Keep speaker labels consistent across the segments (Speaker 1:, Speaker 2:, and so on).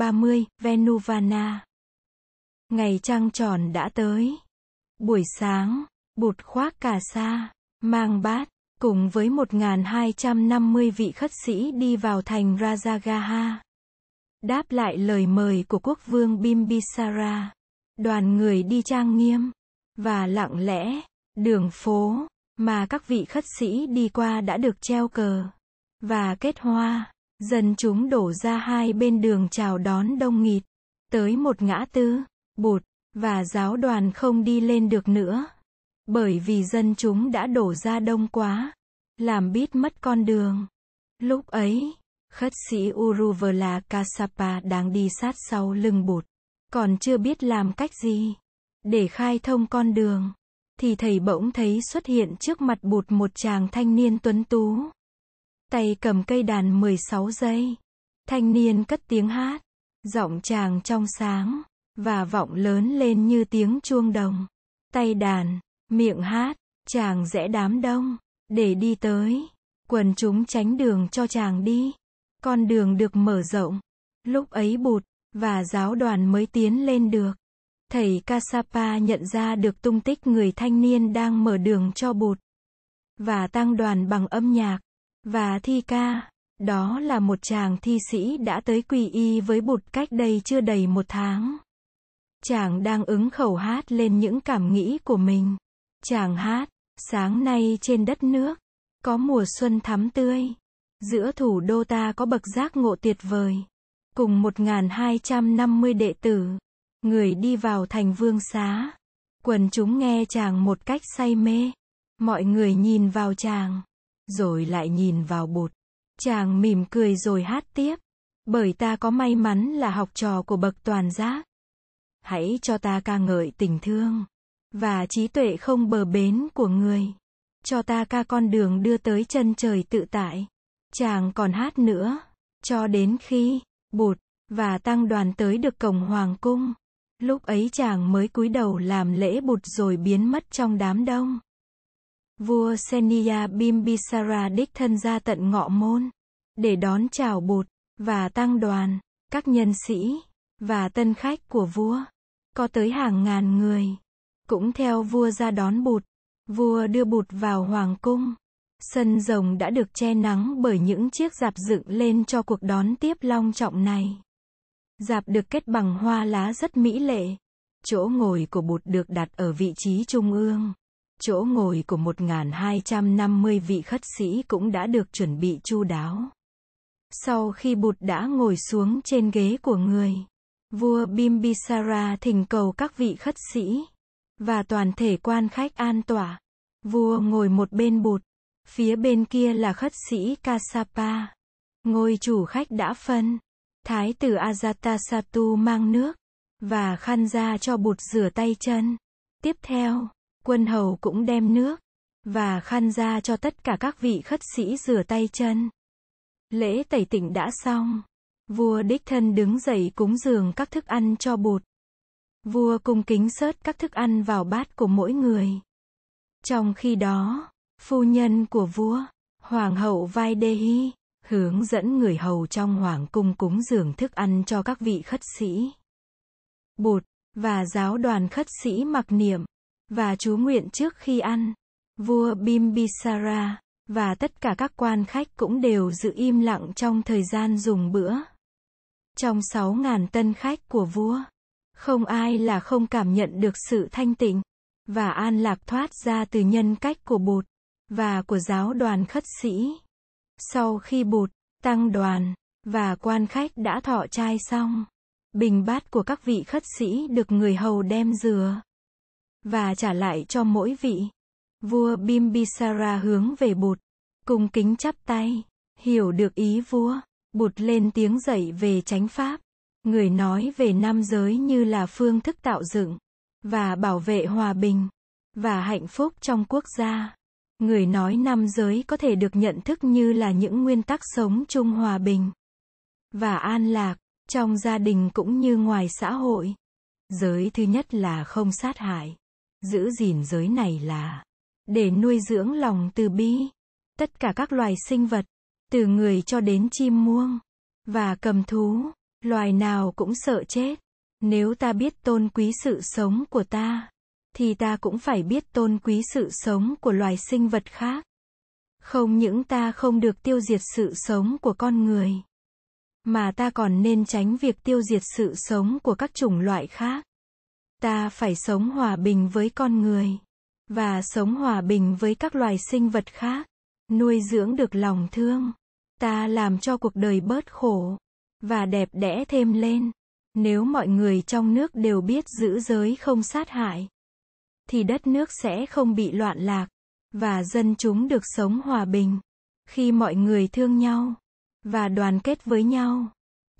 Speaker 1: 30, Venuvana. Ngày trăng tròn đã tới. Buổi sáng, bụt khoác cà sa, mang bát, cùng với 1.250 vị khất sĩ đi vào thành Rajagaha. Đáp lại lời mời của quốc vương Bimbisara, đoàn người đi trang nghiêm, và lặng lẽ, đường phố, mà các vị khất sĩ đi qua đã được treo cờ, và kết hoa, dân chúng đổ ra hai bên đường chào đón đông nghịt, tới một ngã tư, bụt, và giáo đoàn không đi lên được nữa. Bởi vì dân chúng đã đổ ra đông quá, làm bít mất con đường. Lúc ấy, khất sĩ Uruvela Kasapa đang đi sát sau lưng bụt, còn chưa biết làm cách gì để khai thông con đường, thì thầy bỗng thấy xuất hiện trước mặt bụt một chàng thanh niên tuấn tú. Tay cầm cây đàn 16 giây. Thanh niên cất tiếng hát, giọng chàng trong sáng và vọng lớn lên như tiếng chuông đồng. Tay đàn, miệng hát, chàng rẽ đám đông để đi tới. Quần chúng tránh đường cho chàng đi. Con đường được mở rộng. Lúc ấy bụt và giáo đoàn mới tiến lên được. Thầy Kasapa nhận ra được tung tích người thanh niên đang mở đường cho bụt. Và tăng đoàn bằng âm nhạc. Và thi ca. Đó là một chàng thi sĩ đã tới quỳ y với bụt cách đây chưa đầy một tháng. Chàng đang ứng khẩu hát lên những cảm nghĩ của mình. Chàng hát, sáng nay trên đất nước, có mùa xuân thắm tươi. Giữa thủ đô ta có bậc giác ngộ tuyệt vời. Cùng 1.250 đệ tử, người đi vào thành vương xá. Quần chúng nghe chàng một cách say mê. Mọi người nhìn vào chàng, rồi lại nhìn vào bột, Chàng mỉm cười rồi hát tiếp. Bởi ta có may mắn là học trò của bậc toàn giác. Hãy cho ta ca ngợi tình thương và trí tuệ không bờ bến của người. Cho ta ca con đường đưa tới chân trời tự tại. Chàng còn hát nữa, cho đến khi bột và tăng đoàn tới được cổng hoàng cung. Lúc ấy chàng mới cúi đầu làm lễ Bụt rồi biến mất trong đám đông. Vua Seniya Bimbisara đích thân ra tận ngọ môn để đón chào bột và tăng đoàn, các nhân sĩ và tân khách của vua. Có tới hàng ngàn người cũng theo vua ra đón Bụt. Vua đưa Bụt vào hoàng cung. Sân rồng đã được che nắng bởi những chiếc dạp dựng lên cho cuộc đón tiếp long trọng này. Dạp được kết bằng hoa lá rất mỹ lệ. Chỗ ngồi của bụt được đặt ở vị trí trung ương. Chỗ ngồi của 1.250 vị khất sĩ cũng đã được chuẩn bị chu đáo. Sau khi bụt đã ngồi xuống trên ghế của người, vua Bimbisara thỉnh cầu các vị khất sĩ và toàn thể quan khách an tỏa. Vua ngồi một bên bụt, Phía bên kia là khất sĩ Kasapa. Ngôi chủ khách đã phân. Thái tử Ajatasattu mang nước và khăn ra cho bụt rửa tay chân. Tiếp theo, quân hầu cũng đem nước và khăn ra cho tất cả các vị khất sĩ rửa tay chân. Lễ tẩy tịnh đã xong. Vua đích thân đứng dậy cúng dường các thức ăn cho bụt. Vua cung kính sớt các thức ăn vào bát của mỗi người. Trong khi đó, Phu nhân của vua, Hoàng hậu vai đê hy hướng dẫn người hầu trong hoàng cung cúng dường thức ăn cho các vị khất sĩ. Bụt, và giáo đoàn khất sĩ mặc niệm, và chú nguyện trước khi ăn. Vua Bimbisara, và tất cả các quan khách cũng đều giữ im lặng trong thời gian dùng bữa. Trong sáu ngàn tân khách của vua, không ai là không cảm nhận được sự thanh tịnh và an lạc thoát ra từ nhân cách của Bụt và của giáo đoàn khất sĩ. Sau khi bụt, tăng đoàn và quan khách đã thọ trai xong, bình bát của các vị khất sĩ được người hầu đem dừa và trả lại cho mỗi vị. Vua Bimbisara hướng về bụt, cung kính chắp tay, hiểu được ý vua, bụt lên tiếng dạy về chánh pháp. Người nói về nam giới như là phương thức tạo dựng và bảo vệ hòa bình và hạnh phúc trong quốc gia. Người nói năm giới có thể được nhận thức như là những nguyên tắc sống chung hòa bình và an lạc, trong gia đình cũng như ngoài xã hội. Giới thứ nhất là không sát hại. Giữ gìn giới này là để nuôi dưỡng lòng từ bi. Tất cả các loài sinh vật, từ người cho đến chim muông và cầm thú, Loài nào cũng sợ chết. Nếu ta biết tôn quý sự sống của ta, thì ta cũng phải biết tôn quý sự sống của loài sinh vật khác. Không những ta không được tiêu diệt sự sống của con người, mà ta còn nên tránh việc tiêu diệt sự sống của các chủng loại khác. Ta phải sống hòa bình với con người và sống hòa bình với các loài sinh vật khác, nuôi dưỡng được lòng thương. Ta làm cho cuộc đời bớt khổ và đẹp đẽ thêm lên. Nếu mọi người trong nước đều biết giữ giới không sát hại, thì đất nước sẽ không bị loạn lạc, và dân chúng được sống hòa bình. Khi mọi người thương nhau, và đoàn kết với nhau,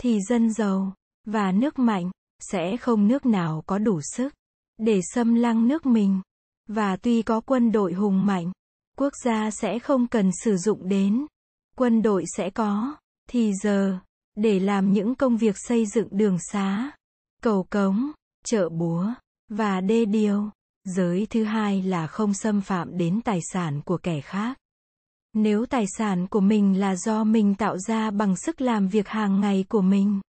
Speaker 1: thì dân giàu, và nước mạnh, sẽ không nước nào có đủ sức, để xâm lăng nước mình. Và tuy có quân đội hùng mạnh, quốc gia sẽ không cần sử dụng đến. Quân đội sẽ có, thì giờ, để làm những công việc xây dựng đường xá, cầu cống, chợ búa, và đê điều. Giới thứ hai là không xâm phạm đến tài sản của kẻ khác. Nếu tài sản của mình là do mình tạo ra bằng sức làm việc hàng ngày của mình,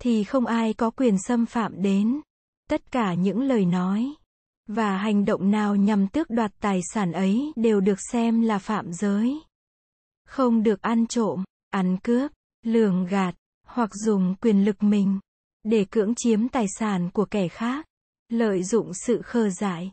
Speaker 1: thì không ai có quyền xâm phạm đến. Tất cả những lời nói và hành động nào nhằm tước đoạt tài sản ấy đều được xem là phạm giới. Không được ăn trộm, ăn cướp, lường gạt, hoặc dùng quyền lực mình để cưỡng chiếm tài sản của kẻ khác, lợi dụng sự khờ dại,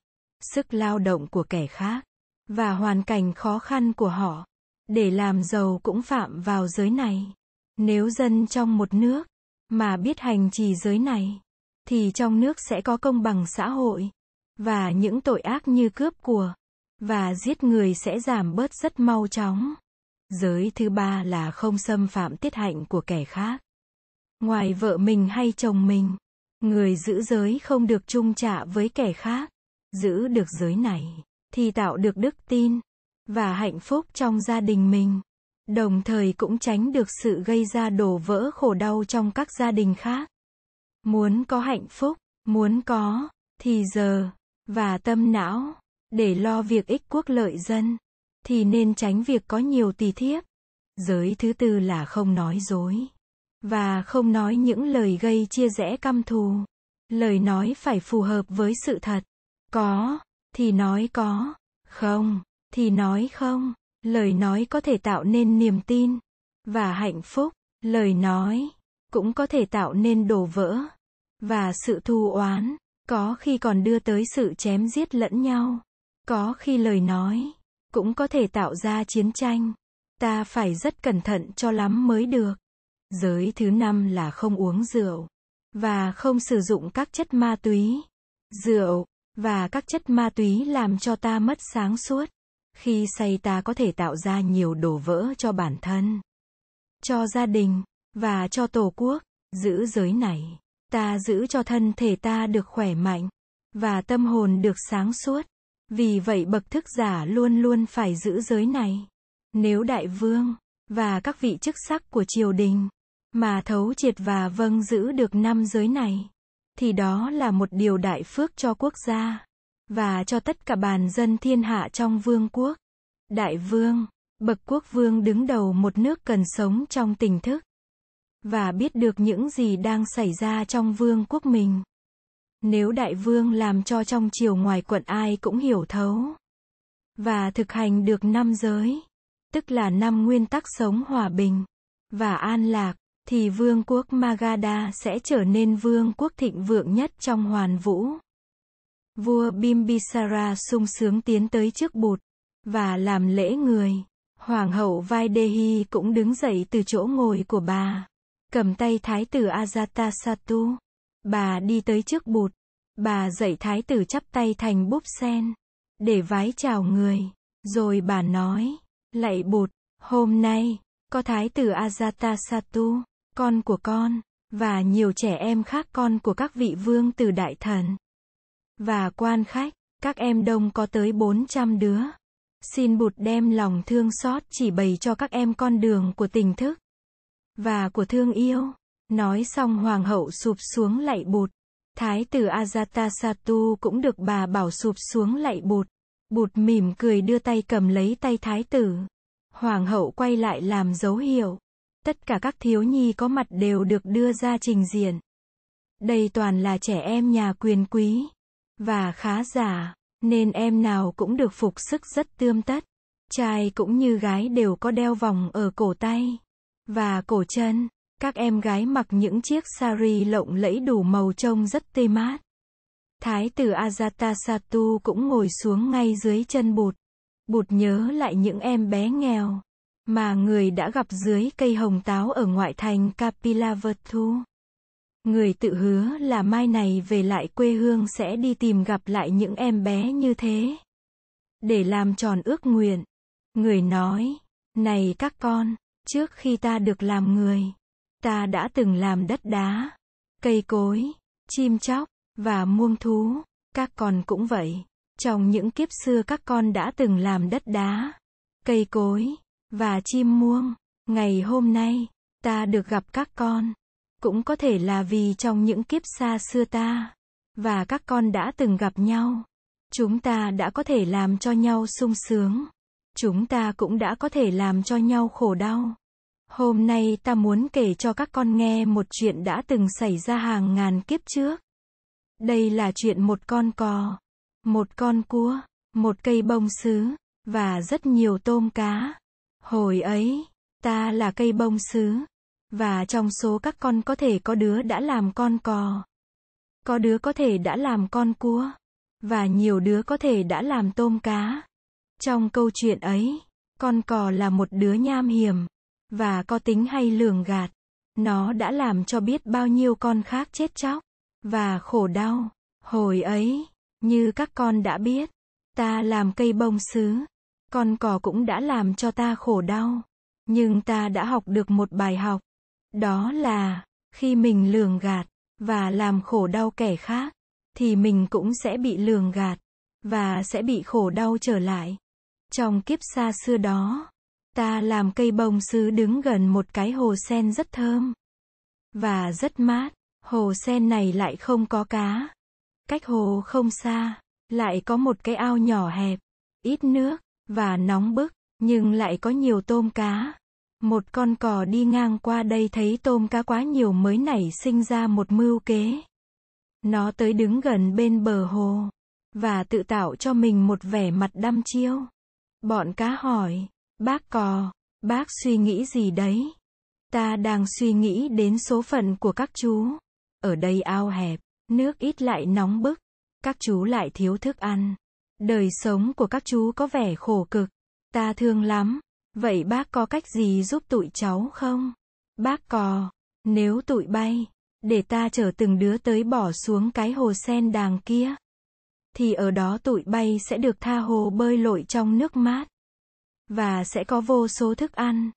Speaker 1: sức lao động của kẻ khác và hoàn cảnh khó khăn của họ để làm giàu cũng phạm vào giới này. Nếu dân trong một nước mà biết hành trì giới này thì trong nước sẽ có công bằng xã hội và những tội ác như cướp của và giết người sẽ giảm bớt rất mau chóng. Giới thứ ba là không xâm phạm tiết hạnh của kẻ khác. Ngoài vợ mình hay chồng mình, người giữ giới không được chung trả với kẻ khác. Giữ được giới này, thì tạo được đức tin và hạnh phúc trong gia đình mình. Đồng thời cũng tránh được sự gây ra đổ vỡ khổ đau trong các gia đình khác. Muốn có hạnh phúc, muốn có, thì giờ, và tâm não, để lo việc ích quốc lợi dân thì nên tránh việc có nhiều tỳ thiếp. Giới thứ tư là không nói dối. Và không nói những lời gây chia rẽ căm thù. Lời nói phải phù hợp với sự thật. Có, thì nói có. Không, thì nói không. Lời nói có thể tạo nên niềm tin và hạnh phúc. Lời nói cũng có thể tạo nên đổ vỡ và sự thù oán, có khi còn đưa tới sự chém giết lẫn nhau. Có khi lời nói cũng có thể tạo ra chiến tranh. Ta phải rất cẩn thận cho lắm mới được. Giới thứ năm là không uống rượu và không sử dụng các chất ma túy. Rượu và các chất ma túy làm cho ta mất sáng suốt. Khi say ta có thể tạo ra nhiều đổ vỡ cho bản thân, cho gia đình và cho tổ quốc. Giữ giới này, ta giữ cho thân thể ta được khỏe mạnh và tâm hồn được sáng suốt. Vì vậy bậc thức giả luôn luôn phải giữ giới này. Nếu đại vương và các vị chức sắc của triều đình mà thấu triệt và vâng giữ được năm giới này thì đó là một điều đại phước cho quốc gia và cho tất cả bàn dân thiên hạ trong vương quốc. Đại vương, bậc quốc vương đứng đầu một nước cần sống trong tỉnh thức và biết được những gì đang xảy ra trong vương quốc mình. Nếu đại vương làm cho trong triều ngoài quận ai cũng hiểu thấu và thực hành được năm giới, tức là năm nguyên tắc sống hòa bình và an lạc, thì vương quốc Magadha sẽ trở nên vương quốc thịnh vượng nhất trong hoàn vũ. Vua Bimbisara sung sướng tiến tới trước bụt và làm lễ người. Hoàng hậu Vaidehi cũng đứng dậy từ chỗ ngồi của bà, cầm tay thái tử Ajatasattu. Bà đi tới trước bụt. Bà dạy thái tử chắp tay thành búp sen. Để vái chào người. Rồi bà nói. Lạy bụt, hôm nay, có thái tử Ajatasattu, con của con, và nhiều trẻ em khác con của các vị vương từ đại thần. Và quan khách, các em đông có tới 400 đứa. Xin bụt đem lòng thương xót chỉ bày cho các em con đường của tình thức và của thương yêu. Nói xong hoàng hậu sụp xuống lạy bụt. Thái tử Ajatasattu cũng được bà bảo sụp xuống lạy bụt. Bụt mỉm cười đưa tay cầm lấy tay thái tử. Hoàng hậu quay lại làm dấu hiệu. Tất cả các thiếu nhi có mặt đều được đưa ra trình diện. Đây toàn là trẻ em nhà quyền quý. Và khá giả, nên em nào cũng được phục sức rất tươm tất. Trai cũng như gái đều có đeo vòng ở cổ tay và cổ chân. Các em gái mặc những chiếc sari lộng lẫy đủ màu trông rất tê mát. Thái tử Ajatasattu cũng ngồi xuống ngay dưới chân bụt. Bụt nhớ lại những em bé nghèo mà người đã gặp dưới cây hồng táo ở ngoại thành Kapilavatthu. Người tự hứa là mai này về lại quê hương sẽ đi tìm gặp lại những em bé như thế. Để làm tròn ước nguyện. Người nói, này các con, trước khi ta được làm người, ta đã từng làm đất đá, cây cối, chim chóc, và muông thú. Các con cũng vậy. Trong những kiếp xưa các con đã từng làm đất đá, cây cối, và chim muông. Ngày hôm nay, ta được gặp các con. Cũng có thể là vì trong những kiếp xa xưa ta, và các con đã từng gặp nhau. Chúng ta đã có thể làm cho nhau sung sướng. Chúng ta cũng đã có thể làm cho nhau khổ đau. Hôm nay ta muốn kể cho các con nghe một chuyện đã từng xảy ra hàng ngàn kiếp trước. Đây là chuyện một con cò, một con cua, một cây bông sứ, và rất nhiều tôm cá. Hồi ấy, ta là cây bông sứ, và trong số các con có thể có đứa đã làm con cò. Có đứa có thể đã làm con cua, và nhiều đứa có thể đã làm tôm cá. Trong câu chuyện ấy, con cò là một đứa nham hiểm, và có tính hay lường gạt. Nó đã làm cho biết bao nhiêu con khác chết chóc, và khổ đau. Hồi ấy, như các con đã biết, ta làm cây bông sứ. Con cò cũng đã làm cho ta khổ đau. Nhưng ta đã học được một bài học. Đó là, khi mình lường gạt, và làm khổ đau kẻ khác, thì mình cũng sẽ bị lường gạt, và sẽ bị khổ đau trở lại. Trong kiếp xa xưa đó, ta làm cây bông sứ đứng gần một cái hồ sen rất thơm, và rất mát. Hồ sen này lại không có cá. Cách hồ không xa, lại có một cái ao nhỏ hẹp, ít nước, và nóng bức, nhưng lại có nhiều tôm cá. Một con cò đi ngang qua đây thấy tôm cá quá nhiều mới nảy sinh ra một mưu kế. Nó tới đứng gần bên bờ hồ, và tự tạo cho mình một vẻ mặt đăm chiêu. Bọn cá hỏi, bác cò, bác suy nghĩ gì đấy? Ta đang suy nghĩ đến số phận của các chú. Ở đây ao hẹp, nước ít lại nóng bức, các chú lại thiếu thức ăn. Đời sống của các chú có vẻ khổ cực, ta thương lắm. Vậy bác có cách gì giúp tụi cháu không? Bác có, nếu tụi bay, để ta chở từng đứa tới bỏ xuống cái hồ sen đàng kia. Thì ở đó tụi bay sẽ được tha hồ bơi lội trong nước mát. Và sẽ có vô số thức ăn.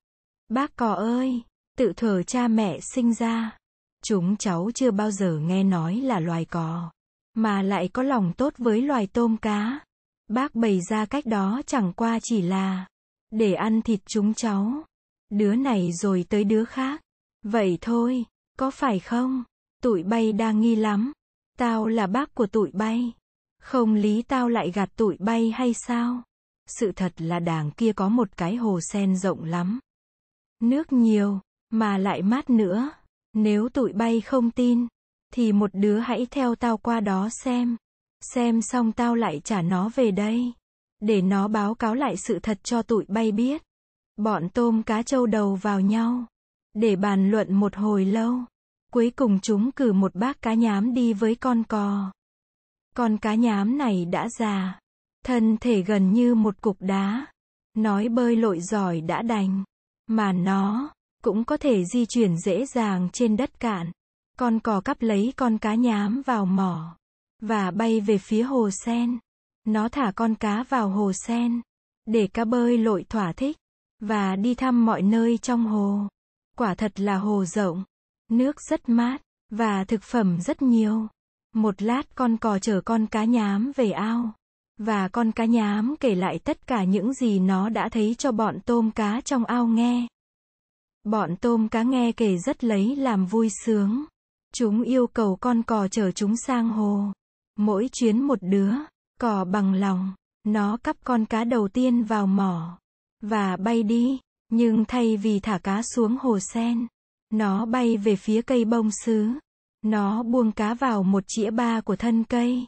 Speaker 1: Bác cò ơi, tự thở cha mẹ sinh ra. Chúng cháu chưa bao giờ nghe nói là loài cò, mà lại có lòng tốt với loài tôm cá. Bác bày ra cách đó chẳng qua chỉ là để ăn thịt chúng cháu. Đứa này rồi tới đứa khác. Vậy thôi, có phải không? Tụi bay đang nghi lắm. Tao là bác của tụi bay. Không lý tao lại gạt tụi bay hay sao? Sự thật là đàng kia có một cái hồ sen rộng lắm. Nước nhiều, mà lại mát nữa. Nếu tụi bay không tin, thì một đứa hãy theo tao qua đó xem. Xem xong tao lại trả nó về đây. Để nó báo cáo lại sự thật cho tụi bay biết. Bọn tôm cá trâu đầu vào nhau. Để bàn luận một hồi lâu. Cuối cùng chúng cử một bác cá nhám đi với con cò. Con cá nhám này đã già. Thân thể gần như một cục đá. Nói bơi lội giỏi đã đành. Mà nó, cũng có thể di chuyển dễ dàng trên đất cạn. Con cò cắp lấy con cá nhám vào mỏ và bay về phía hồ sen. Nó thả con cá vào hồ sen để cá bơi lội thỏa thích và đi thăm mọi nơi trong hồ. Quả thật là hồ rộng, nước rất mát và thực phẩm rất nhiều. Một lát con cò chở con cá nhám về ao và con cá nhám kể lại tất cả những gì nó đã thấy cho bọn tôm cá trong ao nghe. Bọn tôm cá nghe kể rất lấy làm vui sướng. Chúng yêu cầu con cò chở chúng sang hồ. Mỗi chuyến một đứa, cò bằng lòng. Nó cắp con cá đầu tiên vào mỏ. Và bay đi. Nhưng thay vì thả cá xuống hồ sen, nó bay về phía cây bông sứ. Nó buông cá vào một chĩa ba của thân cây.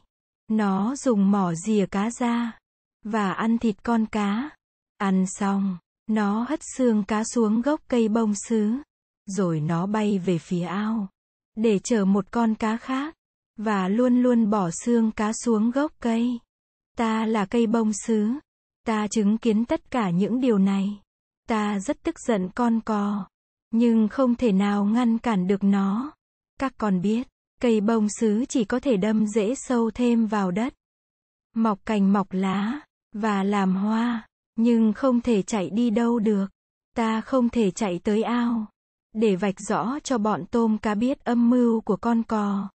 Speaker 1: Nó dùng mỏ rìa cá ra và ăn thịt con cá. Ăn xong, nó hất xương cá xuống gốc cây bông sứ, rồi nó bay về phía ao để chở một con cá khác và luôn luôn bỏ xương cá xuống gốc cây. Ta là cây bông sứ. Ta chứng kiến tất cả những điều này. Ta rất tức giận con cò, nhưng không thể nào ngăn cản được nó. Các con biết, cây bông sứ chỉ có thể đâm rễ sâu thêm vào đất, mọc cành mọc lá và làm hoa, nhưng không thể chạy đi đâu được. Ta không thể chạy tới ao để vạch rõ cho bọn tôm cá biết âm mưu của con cò.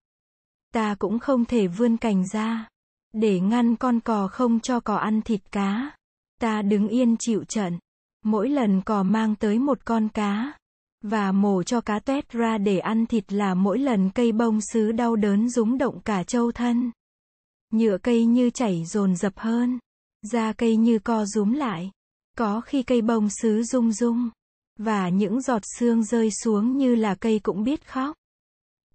Speaker 1: Ta cũng không thể vươn cành ra để ngăn con cò không cho cò ăn thịt cá. Ta đứng yên chịu trận. Mỗi lần cò mang tới một con cá và mổ cho cá tuét ra để ăn thịt là mỗi lần cây bông sứ đau đớn rúng động cả châu thân. Nhựa cây như chảy dồn dập hơn, da cây như co rúm lại. Có khi cây bông sứ rung rung, và những giọt sương rơi xuống như là cây cũng biết khóc.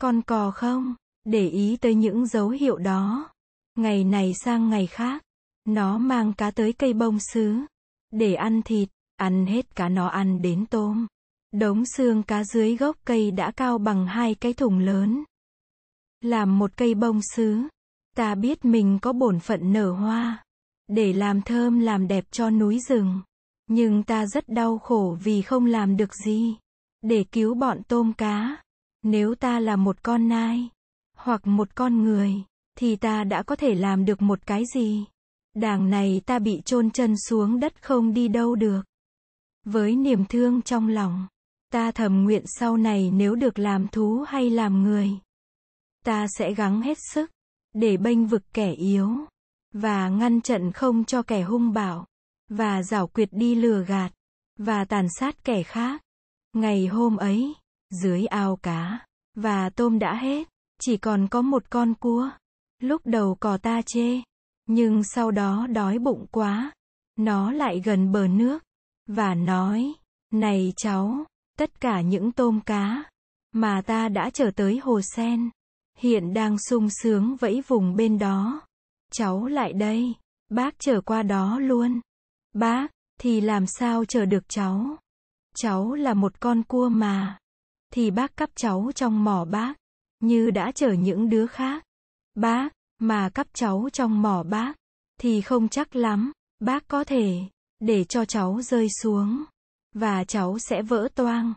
Speaker 1: Con cò không, để ý tới những dấu hiệu đó. Ngày này sang ngày khác, nó mang cá tới cây bông sứ, để ăn thịt, ăn hết cá nó ăn đến tôm. Đống xương cá dưới gốc cây đã cao bằng hai cái thùng lớn. Làm một cây bông sứ, ta biết mình có bổn phận nở hoa, để làm thơm làm đẹp cho núi rừng. Nhưng ta rất đau khổ vì không làm được gì để cứu bọn tôm cá. Nếu ta là một con nai hoặc một con người thì ta đã có thể làm được một cái gì. Đảng này ta bị chôn chân xuống đất không đi đâu được. Với niềm thương trong lòng, ta thầm nguyện sau này nếu được làm thú hay làm người, ta sẽ gắng hết sức để bênh vực kẻ yếu và ngăn chặn không cho kẻ hung bạo và giảo quyệt đi lừa gạt và tàn sát kẻ khác. Ngày hôm ấy, dưới ao cá và tôm đã hết, chỉ còn có một con cua. Lúc đầu cò ta chê, nhưng sau đó đói bụng quá, nó lại gần bờ nước và nói: "Này cháu, tất cả những tôm cá mà ta đã trở tới hồ sen hiện đang sung sướng vẫy vùng bên đó. Cháu lại đây, bác trở qua đó luôn." Bác, thì làm sao chờ được cháu? Cháu là một con cua mà. Thì bác cắp cháu trong mỏ bác, như đã chở những đứa khác. Bác, mà cắp cháu trong mỏ bác, thì không chắc lắm, bác có thể, để cho cháu rơi xuống, và cháu sẽ vỡ toang.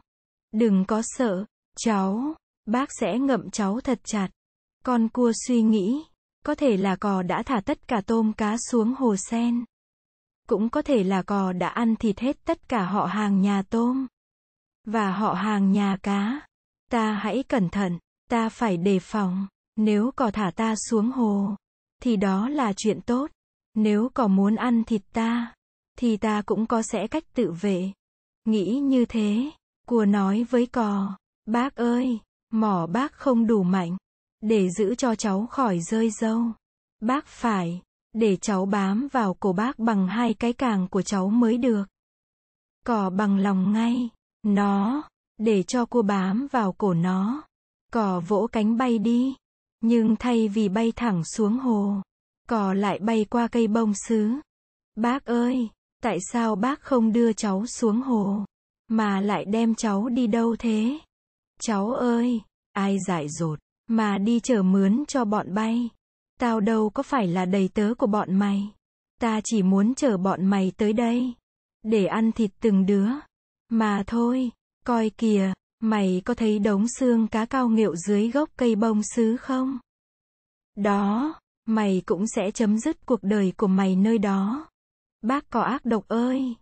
Speaker 1: Đừng có sợ, cháu, bác sẽ ngậm cháu thật chặt. Con cua suy nghĩ, có thể là cò đã thả tất cả tôm cá xuống hồ sen. Cũng có thể là cò đã ăn thịt hết tất cả họ hàng nhà tôm. Và họ hàng nhà cá. Ta hãy cẩn thận, ta phải đề phòng. Nếu cò thả ta xuống hồ, thì đó là chuyện tốt. Nếu cò muốn ăn thịt ta, thì ta cũng có sẽ cách tự vệ. Nghĩ như thế, cua nói với cò, bác ơi, mỏ bác không đủ mạnh, để giữ cho cháu khỏi rơi dâu. Bác phải, để cháu bám vào cổ bác bằng hai cái càng của cháu mới được. Cỏ bằng lòng ngay. Nó, để cho cô bám vào cổ nó. Cỏ vỗ cánh bay đi. Nhưng thay vì bay thẳng xuống hồ, cỏ lại bay qua cây bông sứ. Bác ơi, tại sao bác không đưa cháu xuống hồ, mà lại đem cháu đi đâu thế? Cháu ơi, ai dại dột, mà đi chờ mướn cho bọn bay. Tao đâu có phải là đầy tớ của bọn mày. Ta chỉ muốn chở bọn mày tới đây. Để ăn thịt từng đứa. Mà thôi, coi kìa, mày có thấy đống xương cá cao nghệu dưới gốc cây bông sứ không? Đó, mày cũng sẽ chấm dứt cuộc đời của mày nơi đó. Bác có ác độc ơi!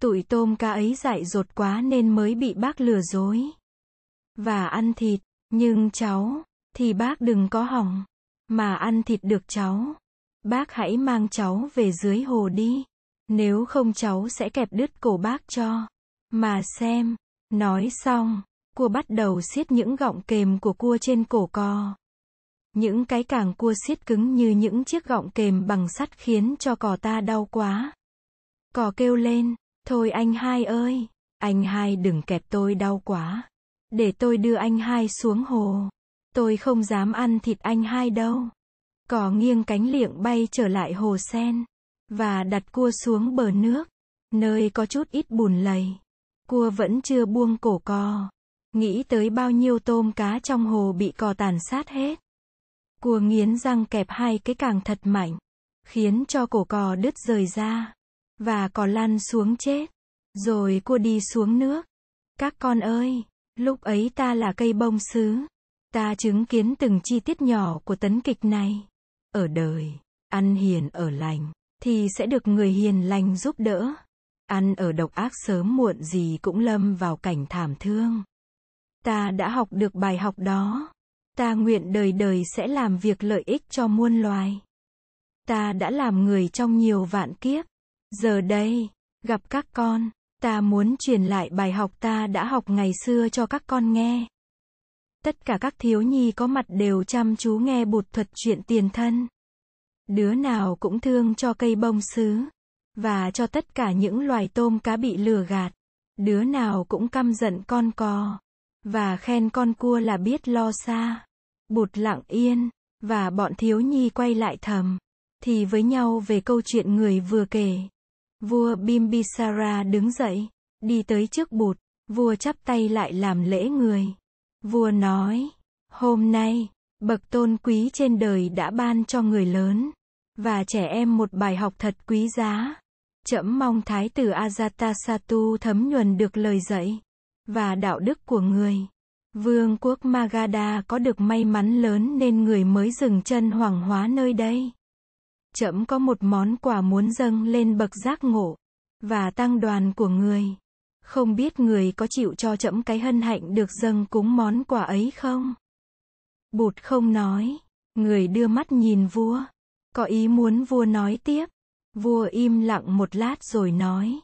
Speaker 1: Tụi tôm cá ấy dại dột quá nên mới bị bác lừa dối. Và ăn thịt, nhưng cháu, thì bác đừng có hỏng. Mà ăn thịt được cháu. Bác hãy mang cháu về dưới hồ đi. Nếu không cháu sẽ kẹp đứt cổ bác cho. Mà xem. Nói xong, cua bắt đầu siết những gọng kềm của cua trên cổ co Những cái càng cua siết cứng như những chiếc gọng kềm bằng sắt khiến cho cò ta đau quá. Cò kêu lên, thôi anh hai ơi, Anh hai đừng kẹp tôi đau quá. Để tôi đưa anh hai xuống hồ. Tôi không dám ăn thịt anh hai đâu. Cò nghiêng cánh liệng bay trở lại hồ sen. Và đặt cua xuống bờ nước. Nơi có chút ít bùn lầy. Cua vẫn chưa buông cổ cò. Nghĩ tới bao nhiêu tôm cá trong hồ bị cò tàn sát hết. Cua nghiến răng kẹp hai cái càng thật mạnh. Khiến cho cổ cò đứt rời ra. Và cò lăn xuống chết. Rồi cua đi xuống nước. Các con ơi, lúc ấy ta là cây bông sứ. Ta chứng kiến từng chi tiết nhỏ của tấn kịch này. Ở đời, ăn hiền ở lành, thì sẽ được người hiền lành giúp đỡ. Ăn ở độc ác sớm muộn gì cũng lâm vào cảnh thảm thương. Ta đã học được bài học đó. Ta nguyện đời đời sẽ làm việc lợi ích cho muôn loài. Ta đã làm người trong nhiều vạn kiếp. Giờ đây, gặp các con, ta muốn truyền lại bài học ta đã học ngày xưa cho các con nghe. Tất cả các thiếu nhi có mặt đều chăm chú nghe bụt thuật chuyện tiền thân. Đứa nào cũng thương cho cây bông sứ. Và cho tất cả những loài tôm cá bị lừa gạt. Đứa nào cũng căm giận con cò. Và khen con cua là biết lo xa. Bụt lặng yên. Và bọn thiếu nhi quay lại thầm. Thì với nhau về câu chuyện người vừa kể. Vua Bimbisara đứng dậy. Đi tới trước bụt. Vua chắp tay lại làm lễ người. Vua nói. Hôm nay, bậc tôn quý trên đời đã ban cho người lớn và trẻ em một bài học thật quý giá. Chậm mong Thái tử Ajatasattu thấm nhuần được lời dạy và đạo đức của người. Vương quốc Magadha có được may mắn lớn nên người mới dừng chân hoàng hóa nơi đây. Trẫm có một món quà muốn dâng lên bậc giác ngộ và tăng đoàn của người. Không biết người có chịu cho trẫm cái hân hạnh được dâng cúng món quà ấy không? Bụt không nói. Người đưa mắt nhìn vua. Có ý muốn vua nói tiếp. Vua im lặng một lát rồi nói.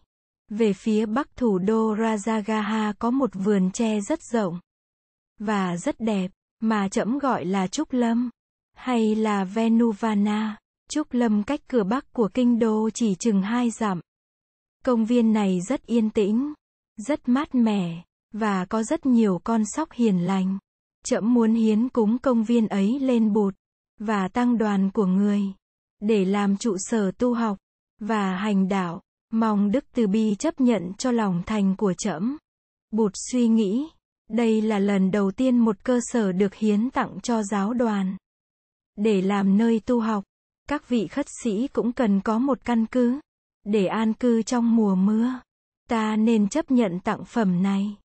Speaker 1: Về phía bắc thủ đô Rajagaha có một vườn tre rất rộng. Và rất đẹp, mà trẫm gọi là Trúc Lâm. Hay là Venuvana. Trúc Lâm cách cửa bắc của kinh đô chỉ chừng hai dặm. Công viên này rất yên tĩnh, rất mát mẻ, và có rất nhiều con sóc hiền lành. Trẫm muốn hiến cúng công viên ấy lên bụt, và tăng đoàn của người, để làm trụ sở tu học, và hành đạo, mong Đức Từ Bi chấp nhận cho lòng thành của trẫm. Bụt suy nghĩ, đây là lần đầu tiên một cơ sở được hiến tặng cho giáo đoàn. Để làm nơi tu học, các vị khất sĩ cũng cần có một căn cứ, để an cư trong mùa mưa. Ta nên chấp nhận tặng phẩm này.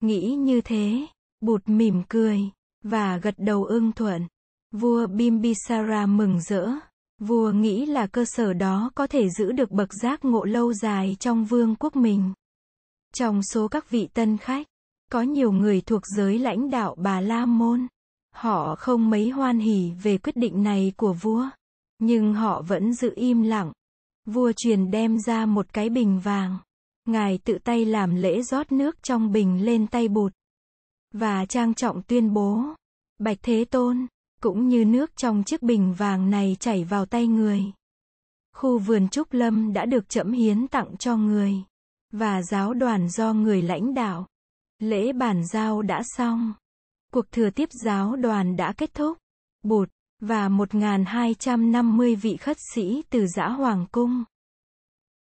Speaker 1: Nghĩ như thế, bụt mỉm cười, và gật đầu ưng thuận. Vua Bimbisara mừng rỡ. Vua nghĩ là cơ sở đó có thể giữ được bậc giác ngộ lâu dài trong vương quốc mình. Trong số các vị tân khách, có nhiều người thuộc giới lãnh đạo Bà La Môn. Họ không mấy hoan hỉ về quyết định này của vua. Nhưng họ vẫn giữ im lặng. Vua truyền đem ra một cái bình vàng. Ngài tự tay làm lễ rót nước trong bình lên tay bụt. Và trang trọng tuyên bố. Bạch Thế Tôn, cũng như nước trong chiếc bình vàng này chảy vào tay người. Khu vườn Trúc Lâm đã được chậm hiến tặng cho người. Và giáo đoàn do người lãnh đạo. Lễ bàn giao đã xong. Cuộc thừa tiếp giáo đoàn đã kết thúc. Bụt, và 1.250 vị khất sĩ từ giã Hoàng Cung.